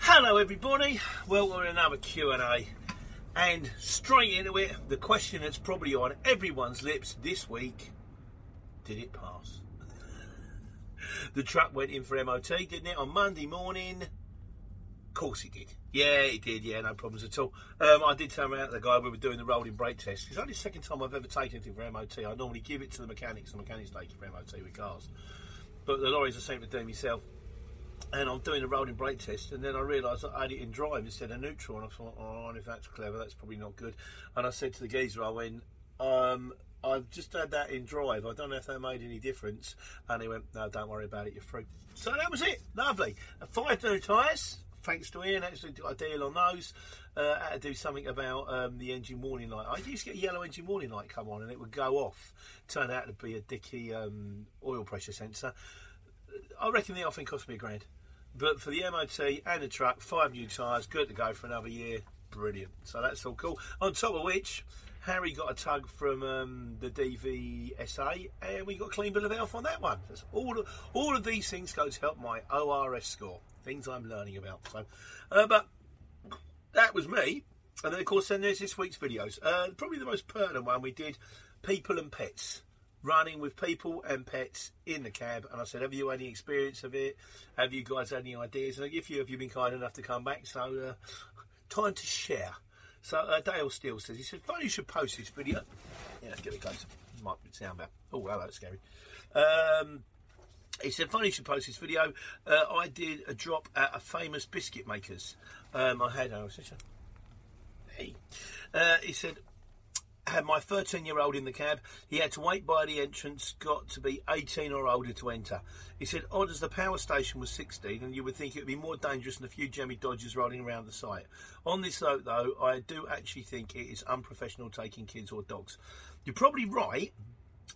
Hello everybody, well we're in another Q&A and straight into it, the question that's probably on everyone's lips this week, did it pass? the truck went in for MOT, didn't it, on Monday morning? Of course it did. Yeah, it did, yeah, no problems at all. Um, I did turn tell out the guy we were doing the rolling brake test. It's only the second time I've ever taken anything for MOT. I normally give it to the mechanics, the mechanics take it for MOT with cars. But the lorries I seem to do myself and I'm doing a rolling brake test, and then I realised I had it in drive instead of neutral, and I thought, oh, if that's clever, that's probably not good. And I said to the geezer, I went, um, I've just had that in drive. I don't know if that made any difference. And he went, no, don't worry about it, you're free. So that was it. Lovely. Five new tyres. Thanks to Ian, actually a deal on those. Uh, I had to do something about um, the engine warning light. I used to get a yellow engine warning light come on and it would go off. Turned out to be a dicky um, oil pressure sensor. I reckon the thing cost me a grand. But for the MOT and the truck, five new tyres, good to go for another year. Brilliant. So that's all cool. On top of which, Harry got a tug from um, the DVSA, and we got a clean bill of health on that one. That's all. All of these things go to help my ORS score. Things I'm learning about. So, uh, but that was me. And then of course, then there's this week's videos. Uh, probably the most pertinent one we did: people and pets running with people and pets in the cab. And I said, Have you any experience of it? Have you guys had any ideas? And if you have, you been kind enough to come back. So, uh, time to share. So, uh, Dale Steele says, He said, Funny you should post this video. Yeah, let's get it closer. Might sound bad. Oh, hello, that's scary. Um, he said, funny you should post this video. Uh, I did a drop at a famous biscuit maker's. Um, I had, oh, hey. Uh, he said, had my 13 year old in the cab. He had to wait by the entrance, got to be 18 or older to enter. He said, odd as the power station was 16, and you would think it would be more dangerous than a few Jammie Dodgers rolling around the site. On this note, though, I do actually think it is unprofessional taking kids or dogs. You're probably right.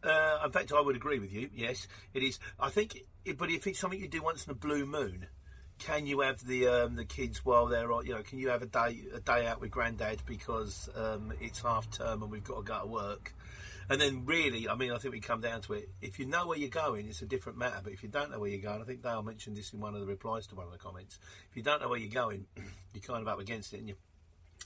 Uh, in fact, I would agree with you. Yes, it is. I think, it, but if it's something you do once in a blue moon, can you have the um, the kids while they're you know can you have a day a day out with granddad because um, it's half term and we've got to go to work? And then really I mean I think we come down to it if you know where you're going it's a different matter but if you don't know where you're going I think Dale mentioned this in one of the replies to one of the comments if you don't know where you're going you're kind of up against it and you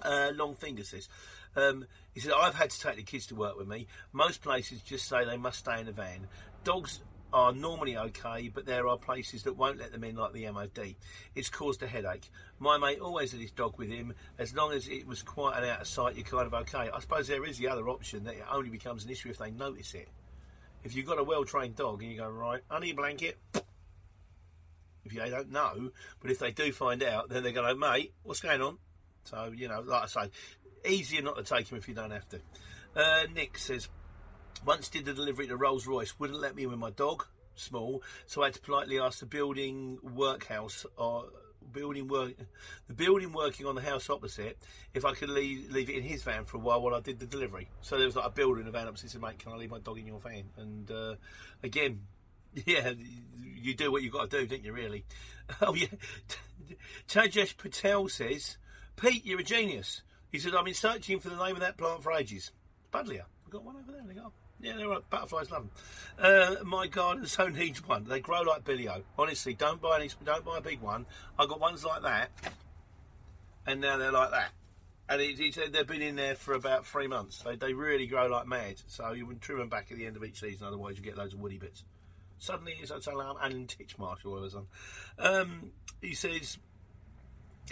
uh, long finger says um, he said I've had to take the kids to work with me. Most places just say they must stay in the van. Dogs are normally okay, but there are places that won't let them in, like the MOD. It's caused a headache. My mate always had his dog with him. As long as it was quite an out of sight, you're kind of okay. I suppose there is the other option that it only becomes an issue if they notice it. If you've got a well trained dog and you go, right, honey blanket, if they don't know, but if they do find out, then they're going, to, mate, what's going on? So, you know, like I say, easier not to take him if you don't have to. Uh, Nick says, once did the delivery to Rolls Royce, wouldn't let me in with my dog, small, so I had to politely ask the building workhouse or uh, building work, the building working on the house opposite, if I could leave, leave it in his van for a while while I did the delivery. So there was like a builder in the van opposite said, "Mate, can I leave my dog in your van?" And uh, again, yeah, you do what you've got to do, don't you? Really? Oh yeah. Tajesh Patel says, Pete, you're a genius. He said, I've been searching for the name of that plant for ages. Buddleia. I've got one over there. They go. Yeah, they're right. Butterflies love them. Uh, my garden so needs one. They grow like Billy-O. Honestly, don't buy any. Don't buy a big one. I got ones like that, and now they're like that. And it, it, they've been in there for about three months. They, they really grow like mad. So you would trim them back at the end of each season, otherwise you get loads of woody bits. Suddenly it's like Alan Titchmarsh or whatever's on. Um, he says,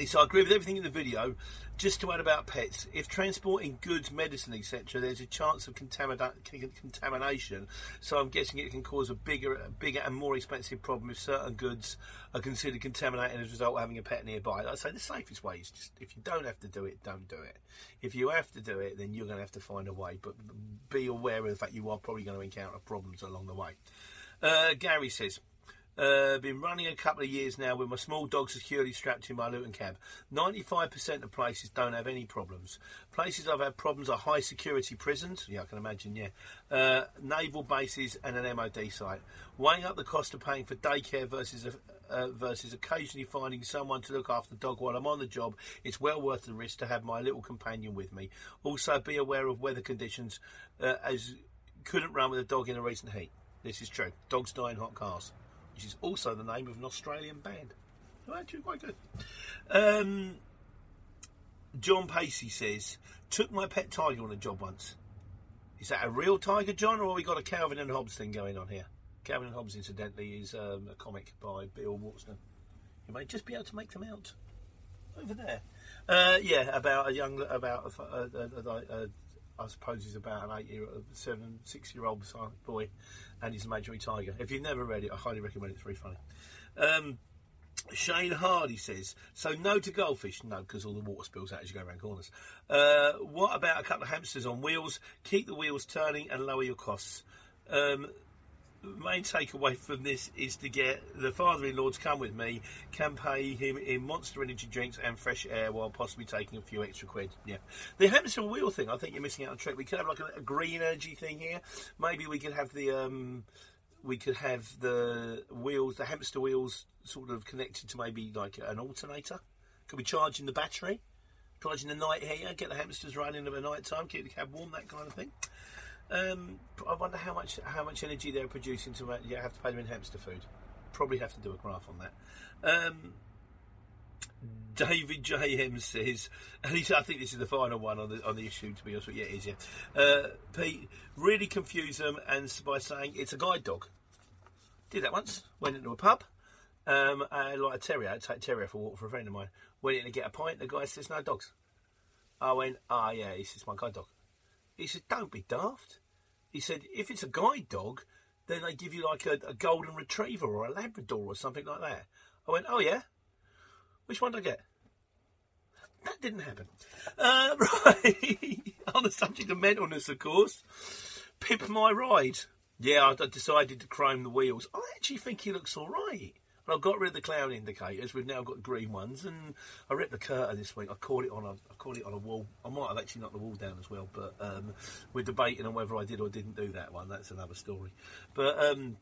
so I agree with everything in the video. Just to add about pets, if transporting goods, medicine, etc., there's a chance of contamina- contamination. So I'm guessing it can cause a bigger, bigger and more expensive problem if certain goods are considered contaminated as a result of having a pet nearby. I'd say the safest way is just if you don't have to do it, don't do it. If you have to do it, then you're going to have to find a way. But be aware of the fact you are probably going to encounter problems along the way. Uh, Gary says. Uh, been running a couple of years now with my small dog securely strapped to my Luton cab. 95% of places don't have any problems. Places I've had problems are high security prisons, yeah, I can imagine, yeah, uh, naval bases, and an MOD site. Weighing up the cost of paying for daycare versus a, uh, versus occasionally finding someone to look after the dog while I'm on the job, it's well worth the risk to have my little companion with me. Also, be aware of weather conditions, uh, as couldn't run with a dog in a recent heat. This is true. Dogs die in hot cars which is also the name of an Australian band. Actually, quite good. Um, John Pacey says, took my pet tiger on a job once. Is that a real tiger, John, or we got a Calvin and Hobbes thing going on here? Calvin and Hobbes, incidentally, is um, a comic by Bill Watson. You may just be able to make them out over there. Uh, yeah, about a young, about a, a, a, I suppose he's about an eight year, seven, six year old boy, and he's a Major Tiger. If you've never read it, I highly recommend it. It's very funny. Um, Shane Hardy says, so no to goldfish? No, because all the water spills out as you go around corners. Uh, what about a couple of hamsters on wheels? Keep the wheels turning and lower your costs. Um, main takeaway from this is to get the father-in-law to come with me, can pay him in Monster Energy drinks and fresh air while possibly taking a few extra quid. Yeah, the hamster wheel thing. I think you're missing out on a trick. We could have like a, a green energy thing here. Maybe we could have the um, we could have the wheels, the hamster wheels, sort of connected to maybe like an alternator. Could be charging the battery, charging the night here, get the hamsters running at night time, keep the cab warm, that kind of thing. Um, I wonder how much how much energy they're producing to uh, you have to pay them in hamster food. Probably have to do a graph on that. Um, David JM says, and he's, I think this is the final one on the on the issue. To be honest with you, yeah, it is. Yeah, uh, Pete really confused them and by saying it's a guide dog. Did that once. Went into a pub. Um, and like a terrier, I'd take terrier for a walk for a friend of mine. Went in to get a pint. The guy says, "No dogs." I went, "Ah, oh, yeah." He says, "My guide dog." He said, "Don't be daft." He said, "If it's a guide dog, then they give you like a, a golden retriever or a Labrador or something like that." I went, "Oh yeah." Which one did I get? That didn't happen. Uh, right. On the subject of mentalness, of course. Pip my ride. Yeah, I decided to chrome the wheels. I actually think he looks all right. And I got rid of the clown indicators. We've now got green ones, and I ripped the curtain this week. I caught it on a, I caught it on a wall. I might have actually knocked the wall down as well, but um, we're debating on whether I did or didn't do that one. That's another story. But um,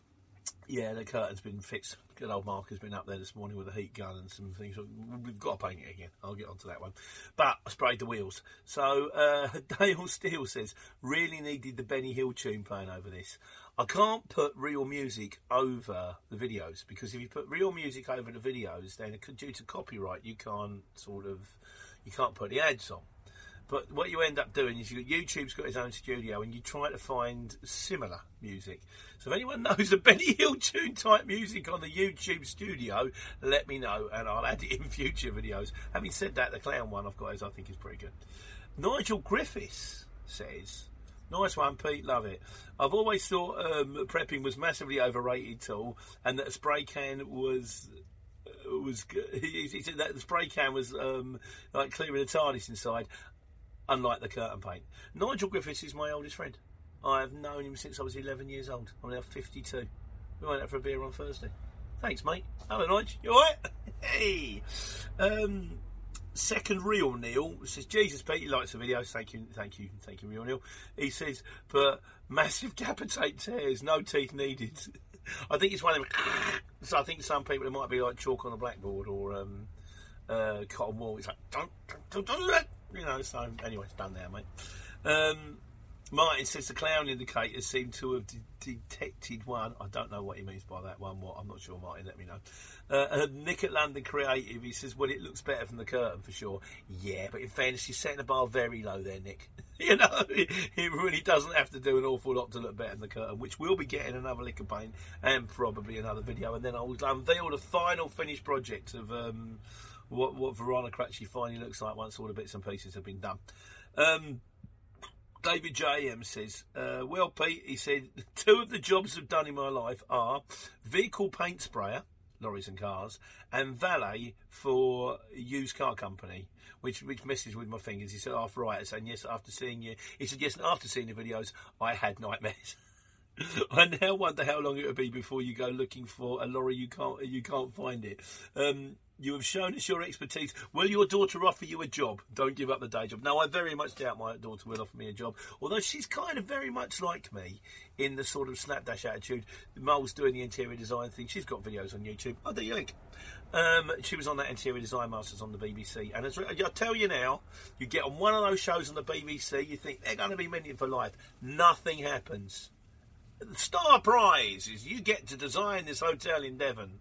yeah, the curtain's been fixed. Good old Mark has been up there this morning with a heat gun and some things. We've got to paint it again. I'll get onto that one. But I sprayed the wheels. So uh, Dale Steele says, really needed the Benny Hill tune playing over this. I can't put real music over the videos because if you put real music over the videos, then due to copyright, you can't sort of you can't put the ads on. But what you end up doing is you, YouTube's got its own studio and you try to find similar music. So if anyone knows a Benny Hill tune type music on the YouTube studio, let me know and I'll add it in future videos. Having said that, the clown one I've got is I think is pretty good. Nigel Griffiths says, Nice one, Pete. Love it. I've always thought um, prepping was massively overrated tool, and that a spray can was was. He, he said that the spray can was um, like clearing the TARDIS inside unlike the curtain paint. Nigel Griffiths is my oldest friend. I have known him since I was 11 years old. I'm now 52. We went out for a beer on Thursday. Thanks, mate. Hello, Nigel. You alright? Hey. Um, second real Neil says, Jesus, Pete, he likes the videos. Thank you, thank you, thank you, real Neil. He says, but massive capitate tears, no teeth needed. I think it's one of them. So I think some people it might be like chalk on a blackboard or um, uh, cotton wool. It's like don't, don't, don't do you know. So anyway, it's done now, mate. Um, Martin says the clown indicators seem to have de- detected one. I don't know what he means by that one. What I'm not sure, Martin. Let me know. Uh, Nick at London Creative. He says, "Well, it looks better from the curtain for sure." Yeah, but in fairness, you're setting the bar very low there, Nick. you know, it, it really doesn't have to do an awful lot to look better than the curtain, which we'll be getting another lick of paint and probably another video, and then I'll unveil the final finished project of um, what what Veronica actually finally looks like once all the bits and pieces have been done. Um, David JM says, uh, Well, Pete, he said, two of the jobs I've done in my life are vehicle paint sprayer, lorries and cars, and valet for used car company. Which which messes with my fingers. He said, after right, saying yes, after seeing you. He said, Yes, after seeing the videos, I had nightmares. I now wonder how long it will be before you go looking for a lorry you can't you can't find it. Um, you have shown us your expertise. Will your daughter offer you a job? Don't give up the day job. No, I very much doubt my daughter will offer me a job. Although she's kind of very much like me in the sort of snapdash attitude. Mole's doing the interior design thing. She's got videos on YouTube. I'll do you link. Um, she was on that interior design masters on the BBC. And as I tell you now, you get on one of those shows on the BBC, you think they're going to be minted for life. Nothing happens. The star prize is you get to design this hotel in Devon.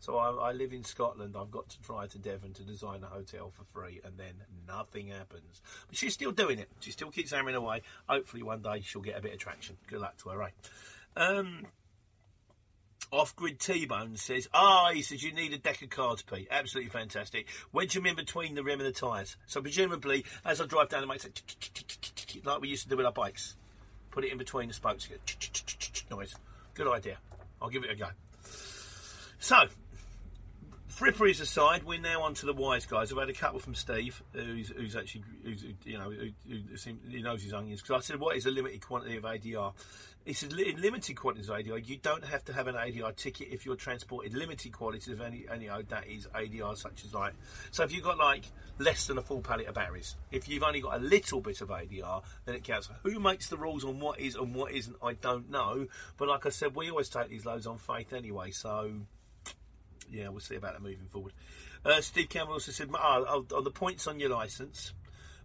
So I, I, live in Scotland. I've got to try to Devon to design a hotel for free, and then nothing happens. But she's still doing it. She still keeps hammering away. Hopefully, one day she'll get a bit of traction. Good luck to her, right? Um, off-grid T-Bone says, "Ah, oh, he says you need a deck of cards, Pete. Absolutely fantastic. Wedge them in between the rim and the tyres. So presumably, as I drive down, makes it like we used to do with our bikes. Put it in between the spokes. Noise. Good idea. I'll give it a go. So, fripperies aside, we're now on to the wise guys. I've had a couple from Steve, who's, who's actually, who's, you know, who, who, he knows his onions. Because I said, what is a limited quantity of ADR? He said, in limited quantities of ADR, you don't have to have an ADR ticket if you're transported limited quantities of any, any that is ADR, such as like, so if you've got like less than a full pallet of batteries, if you've only got a little bit of ADR, then it counts. Who makes the rules on what is and what isn't, I don't know. But like I said, we always take these loads on faith anyway, so yeah, we'll see about that moving forward. Uh, Steve Campbell also said, oh, on the points on your licence,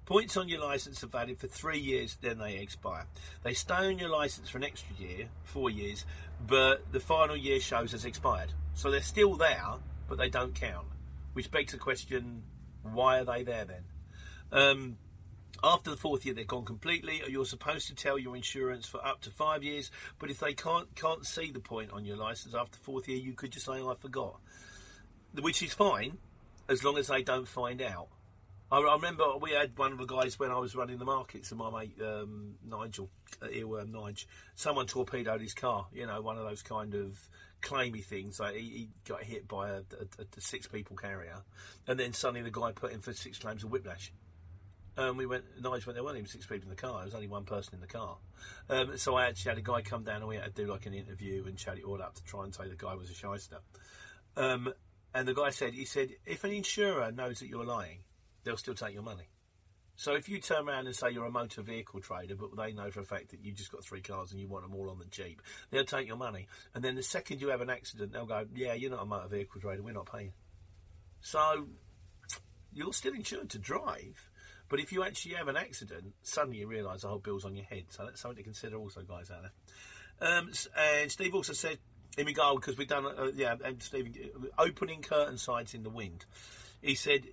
points on your licence are valid for three years, then they expire. They stay on your licence for an extra year, four years, but the final year shows as expired. So they're still there, but they don't count. Which begs the question, why are they there then? Um, after the fourth year, they're gone completely. You're supposed to tell your insurance for up to five years, but if they can't can't see the point on your license after fourth year, you could just say, "I forgot," which is fine as long as they don't find out. I, remember we had one of the guys when I was running the markets, and my mate um, Nigel, uh, Earworm Nige, someone torpedoed his car. You know, one of those kind of claimy things. Like he, he got hit by a, a, a, six people carrier, and then suddenly the guy put in for six claims of whiplash. And we went, Nigel went, there weren't even six people in the car, there was only one person in the car. Um, so I actually had a guy come down and we had to do like an interview and chat it all up to try and say the guy was a shyster. Um, and the guy said, he said, if an insurer knows that you're lying, they'll still take your money. So if you turn around and say you're a motor vehicle trader, but they know for a fact that you've just got three cars and you want them all on the Jeep, they'll take your money. And then the second you have an accident, they'll go, yeah, you're not a motor vehicle trader, we're not paying. So you're still insured to drive but if you actually have an accident, suddenly you realise the whole bill's on your head. So that's something to consider also, guys, out there. Um, and Steve also said, in regard, because we've done, uh, yeah, and Stephen opening curtain sides in the wind. He said,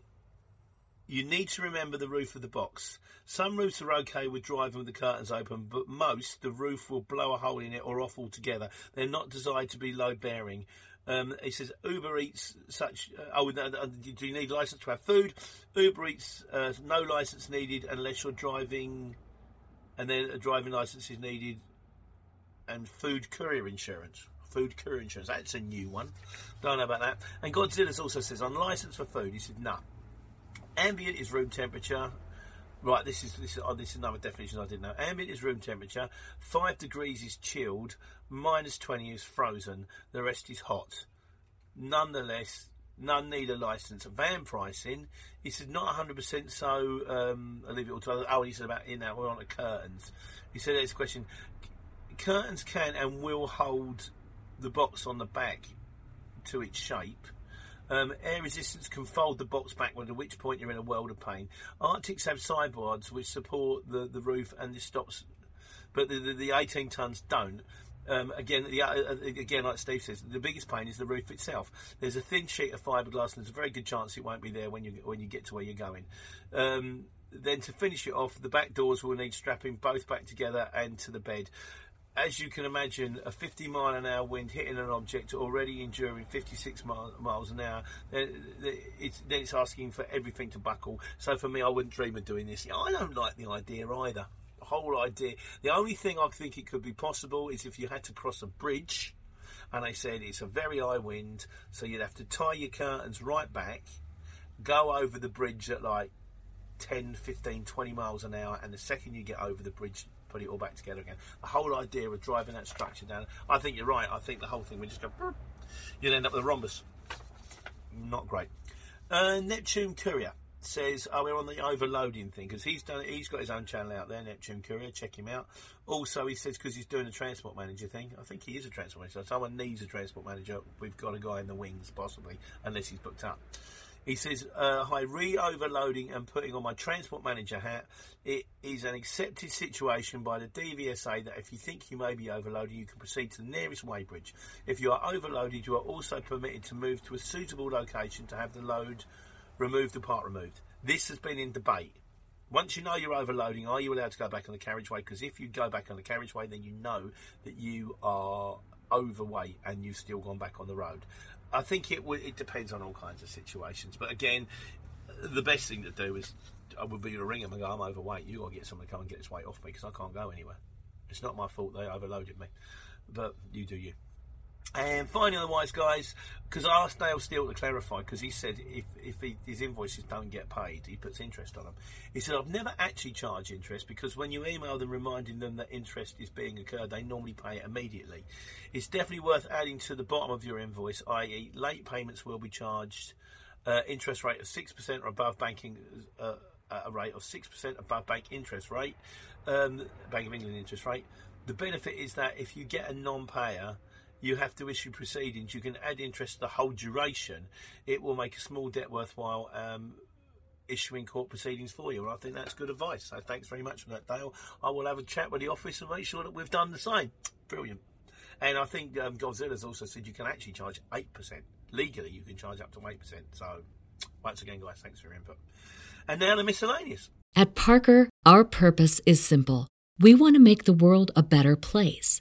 you need to remember the roof of the box. Some roofs are okay with driving with the curtains open, but most, the roof will blow a hole in it or off altogether. They're not designed to be load bearing. Um, he says Uber Eats such. Uh, oh, do you need license to have food? Uber Eats uh, no license needed unless you're driving, and then a driving license is needed, and food courier insurance. Food courier insurance. That's a new one. Don't know about that. And Godzilla also says on license for food. He said no. Ambient is room temperature. Right, this is this is, oh, this is another definition I didn't know. Ambient is room temperature. Five degrees is chilled. Minus twenty is frozen. The rest is hot. Nonetheless, none need a license. Van pricing, he said not hundred percent. So um, I leave it all to Oh, he said about in that we're on the curtains. He said there's a question. Curtains can and will hold the box on the back to its shape Um, air resistance can fold the box backward, at which point you're in a world of pain. Artics have sideboards which support the, the roof and this stops, but the, the, the 18 tons don't. Um, again, the, uh, uh, again, like Steve says, the biggest pain is the roof itself. There's a thin sheet of fiberglass, and there's a very good chance it won't be there when you when you get to where you're going. Um, then to finish it off, the back doors will need strapping both back together and to the bed. As you can imagine, a 50 mile an hour wind hitting an object already enduring 56 mile, miles an hour, then it's, then it's asking for everything to buckle. So for me, I wouldn't dream of doing this. I don't like the idea either The whole idea. The only thing I think it could be possible is if you had to cross a bridge, and they said it's a very high wind, so you'd have to tie your curtains right back, go over the bridge at like 10, 15, 20 miles an hour, and the second you get over the bridge, put it all back together again. The whole idea of driving that structure down, I think you're right. I think the whole thing would just go, you'd end up with a rhombus. Not great. Uh, Neptune Courier says, "Oh, we're on the overloading thing," because he's done. He's got his own channel out there, Neptune Courier. Check him out. Also, he says because he's doing a transport manager thing. I think he is a transport manager. Someone needs a transport manager. We've got a guy in the wings, possibly, unless he's booked up. He says, uh, "Hi, re-overloading and putting on my transport manager hat. It is an accepted situation by the DVSA that if you think you may be overloaded, you can proceed to the nearest weighbridge. If you are overloaded, you are also permitted to move to a suitable location to have the load." removed the part removed. This has been in debate. Once you know you're overloading, are you allowed to go back on the carriageway? Because if you go back on the carriageway, then you know that you are overweight and you've still gone back on the road. I think it it depends on all kinds of situations. But again, the best thing to do is I would be to ring them and go, I'm overweight. You got to get someone to come and get this weight off me because I can't go anywhere. It's not my fault they overloaded me, but you do you. And finally, otherwise, guys, because I asked Dale Steele to clarify, because he said if, if he, his invoices don't get paid, he puts interest on them. He said, I've never actually charged interest because when you email them reminding them that interest is being incurred, they normally pay it immediately. It's definitely worth adding to the bottom of your invoice, i.e., late payments will be charged uh, interest rate of 6% or above banking. Uh, a rate of 6% above bank interest rate, um, Bank of England interest rate. The benefit is that if you get a non payer, you have to issue proceedings. You can add interest the whole duration. It will make a small debt worthwhile um, issuing court proceedings for you. And I think that's good advice. So thanks very much for that, Dale. I will have a chat with the office and make sure that we've done the same. Brilliant. And I think um, Godzilla's also said you can actually charge 8%. Legally, you can charge up to 8%. So once again, guys, thanks for your input. And now the miscellaneous. At Parker, our purpose is simple. We want to make the world a better place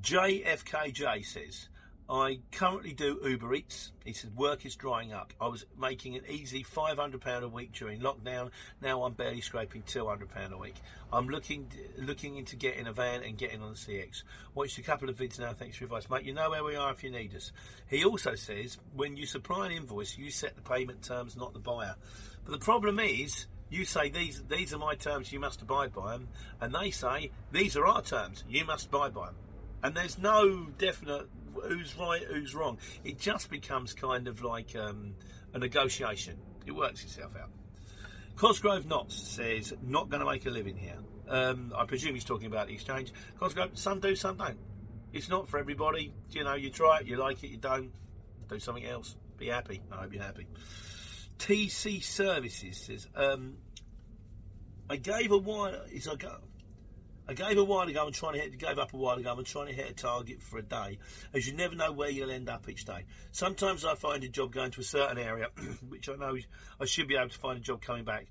JFKJ says, I currently do Uber Eats. He said, work is drying up. I was making an easy £500 a week during lockdown. Now I'm barely scraping £200 a week. I'm looking looking into getting a van and getting on the CX. Watched a couple of vids now. Thanks for advice, mate. You know where we are if you need us. He also says, when you supply an invoice, you set the payment terms, not the buyer. But the problem is, you say these these are my terms, you must abide by them, and they say these are our terms, you must abide by them and there's no definite who's right, who's wrong. It just becomes kind of like um, a negotiation. It works itself out. Cosgrove Knots says, not going to make a living here. Um, I presume he's talking about the exchange. Cosgrove, some do, some don't. It's not for everybody. You know, you try it, you like it, you don't. Do something else. Be happy. I hope you're happy. TC Services says, um, I gave a while. Is I. I gave a while ago and trying to hit, gave up a while ago and trying to hit a target for a day, as you never know where you'll end up each day. Sometimes I find a job going to a certain area, which I know I should be able to find a job coming back,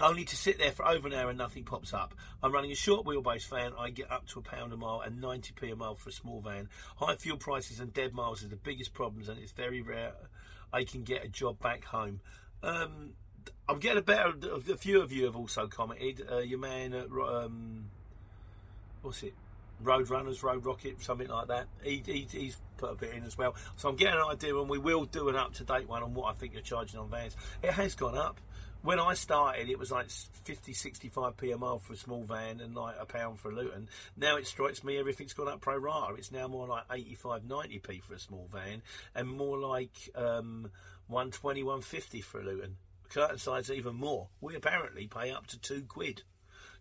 only to sit there for over an hour and nothing pops up. I'm running a short wheelbase van. I get up to a pound a mile and 90p a mile for a small van. High fuel prices and dead miles are the biggest problems, and it's very rare I can get a job back home. Um, I'm getting a better. A few of you have also commented. Uh, your man, um, what's it? Road Runners, Road Rocket, something like that. He, he, he's put a bit in as well. So I'm getting an idea, and we will do an up to date one on what I think you're charging on vans. It has gone up. When I started, it was like 50, 65p a mile for a small van and like a pound for a Luton. Now it strikes me everything's gone up pro rata. It's now more like 85, 90p for a small van and more like um, 120, 150 for a Luton size even more. We apparently pay up to two quid.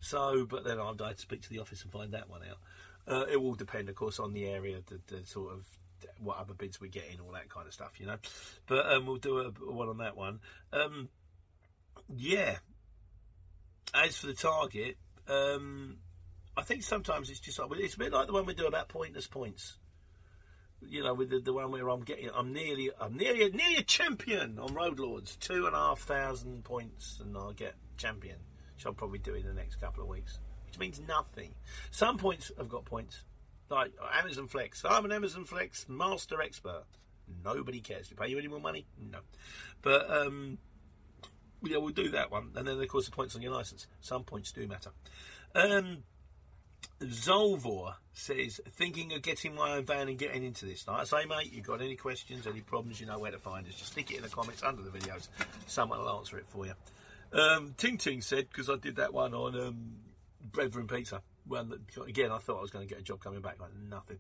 So, but then I'd have to speak to the office and find that one out. Uh, it will depend, of course, on the area, the, the, sort of what other bids we get in, all that kind of stuff, you know. But um, we'll do a, a, one on that one. Um, yeah. As for the target, um, I think sometimes it's just like it's a bit like the one we do about pointless points you know, with the, the one where I'm getting, I'm nearly, I'm nearly, nearly a champion on Road Lords, two and a half thousand points, and I'll get champion, which I'll probably do in the next couple of weeks, which means nothing. Some points have got points, like Amazon Flex. I'm an Amazon Flex master expert. Nobody cares. Do you pay you any more money? No, but um, yeah, we'll do that one, and then of course the points on your license. Some points do matter. Um, Zolvor says, thinking of getting my own van and getting into this. Like I say, mate, you've got any questions, any problems, you know where to find us. Just stick it in the comments under the videos. Someone will answer it for you. Um, Ting Ting said, because I did that one on um, Brethren Pizza. Well, again, I thought I was going to get a job coming back, like nothing.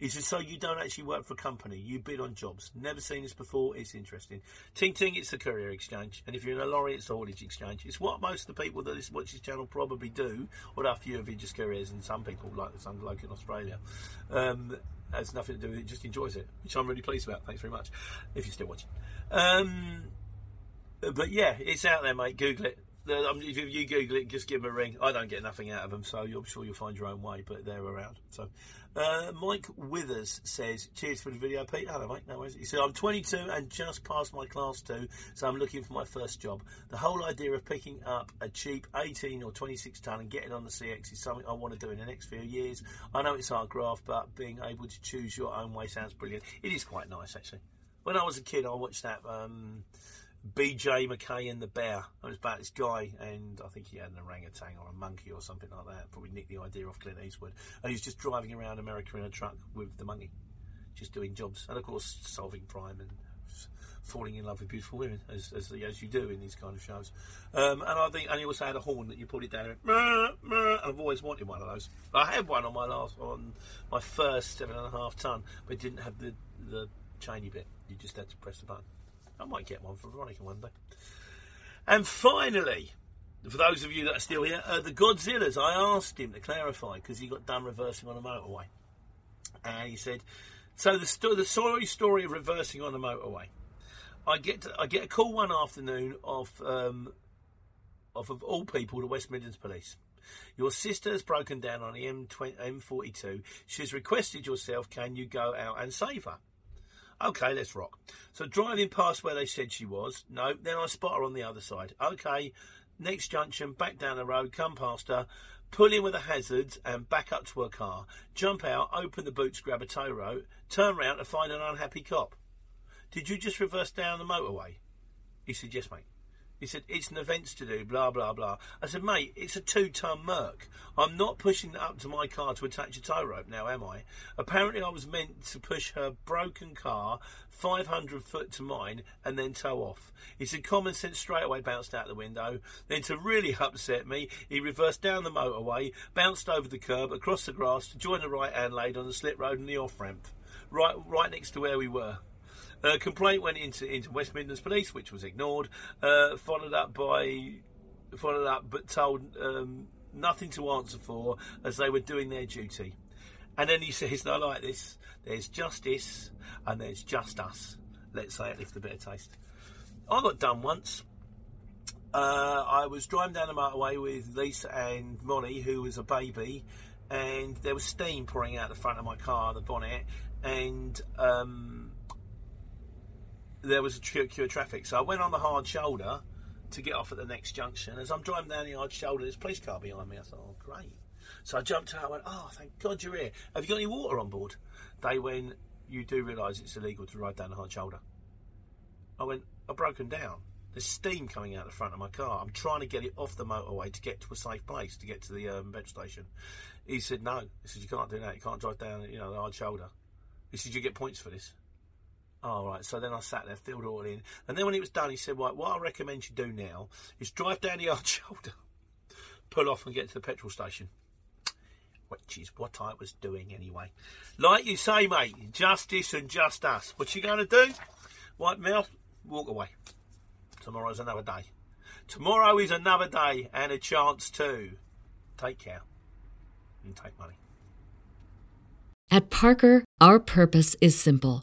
He says, so you don't actually work for a company, you bid on jobs. Never seen this before, it's interesting. Ting Ting, it's a courier exchange. And if you're in a lorry, it's a haulage exchange. It's what most of the people that watch this channel probably do, or a few of you just couriers, and some people, like some bloke in Australia, um, has nothing to do with it, just enjoys it, which I'm really pleased about. Thanks very much, if you're still watching. Um, but yeah, it's out there, mate. Google it. If you Google it, just give them a ring. I don't get nothing out of them, so I'm sure you'll find your own way, but they're around. So, uh, Mike Withers says, Cheers for the video, Pete. Hello, mate. No worries. He said, I'm 22 and just passed my class two, so I'm looking for my first job. The whole idea of picking up a cheap 18 or 26 ton and getting on the CX is something I want to do in the next few years. I know it's hard graft, but being able to choose your own way sounds brilliant. It is quite nice, actually. When I was a kid, I watched that. Um, BJ McKay and the Bear. It was about this guy, and I think he had an orangutan or a monkey or something like that. Probably nicked the idea off Clint Eastwood. And he was just driving around America in a truck with the monkey, just doing jobs, and of course solving crime and falling in love with beautiful women, as as, as you do in these kind of shows. Um, and I think, and he also had a horn that you put it down. And, and I've always wanted one of those. I had one on my last, on my first seven and a half ton, but didn't have the the chainy bit. You just had to press the button. I might get one for Veronica one day. And finally, for those of you that are still here, uh, the Godzillas, I asked him to clarify because he got done reversing on a motorway. And he said, so the, sto- the sorry story of reversing on a motorway. I get to, I get a call one afternoon of um, of, of all people the West Midlands Police. Your sister has broken down on the M20, M42. She's requested yourself, can you go out and save her? Okay, let's rock. So driving past where they said she was, no, then I spot her on the other side. Okay, next junction, back down the road, come past her, pull in with the hazards and back up to her car, jump out, open the boots, grab a tow rope, turn round to find an unhappy cop. Did you just reverse down the motorway? He said, yes, mate. He said, it's an events to do, blah, blah, blah. I said, mate, it's a two ton Merc. I'm not pushing it up to my car to attach a tow rope now, am I? Apparently, I was meant to push her broken car 500 foot to mine and then tow off. He said, common sense straight away bounced out the window. Then, to really upset me, he reversed down the motorway, bounced over the curb, across the grass to join the right hand lane on the slip road and the off ramp, right, right next to where we were. A complaint went into into West Midlands Police, which was ignored. Uh, followed up by followed up, but told um, nothing to answer for as they were doing their duty. And then he says, "I like this. There's justice and there's just us. Let's say it lift a bit of taste." I got done once. Uh, I was driving down the motorway with Lisa and Molly, who was a baby, and there was steam pouring out the front of my car, the bonnet, and um, there was a queue of traffic. So I went on the hard shoulder to get off at the next junction. As I'm driving down the hard shoulder, there's a police car behind me. I thought, oh, great. So I jumped out. I went, oh, thank God you're here. Have you got any water on board? They went, you do realise it's illegal to ride down the hard shoulder. I went, I've broken down. There's steam coming out the front of my car. I'm trying to get it off the motorway to get to a safe place, to get to the um, petrol station. He said, no. He said, you can't do that. You can't drive down, you know, the hard shoulder. He said, you get points for this. All right. So then I sat there, filled it all in. And then when it was done, he said, right, what I recommend you do now is drive down the hard shoulder, pull off and get to the petrol station. Which is what I was doing anyway. Like you say, mate, justice and just us. What you going to do? White mouth, walk away. Tomorrow's another day. Tomorrow is another day and a chance to take care and take money. At Parker, our purpose is simple.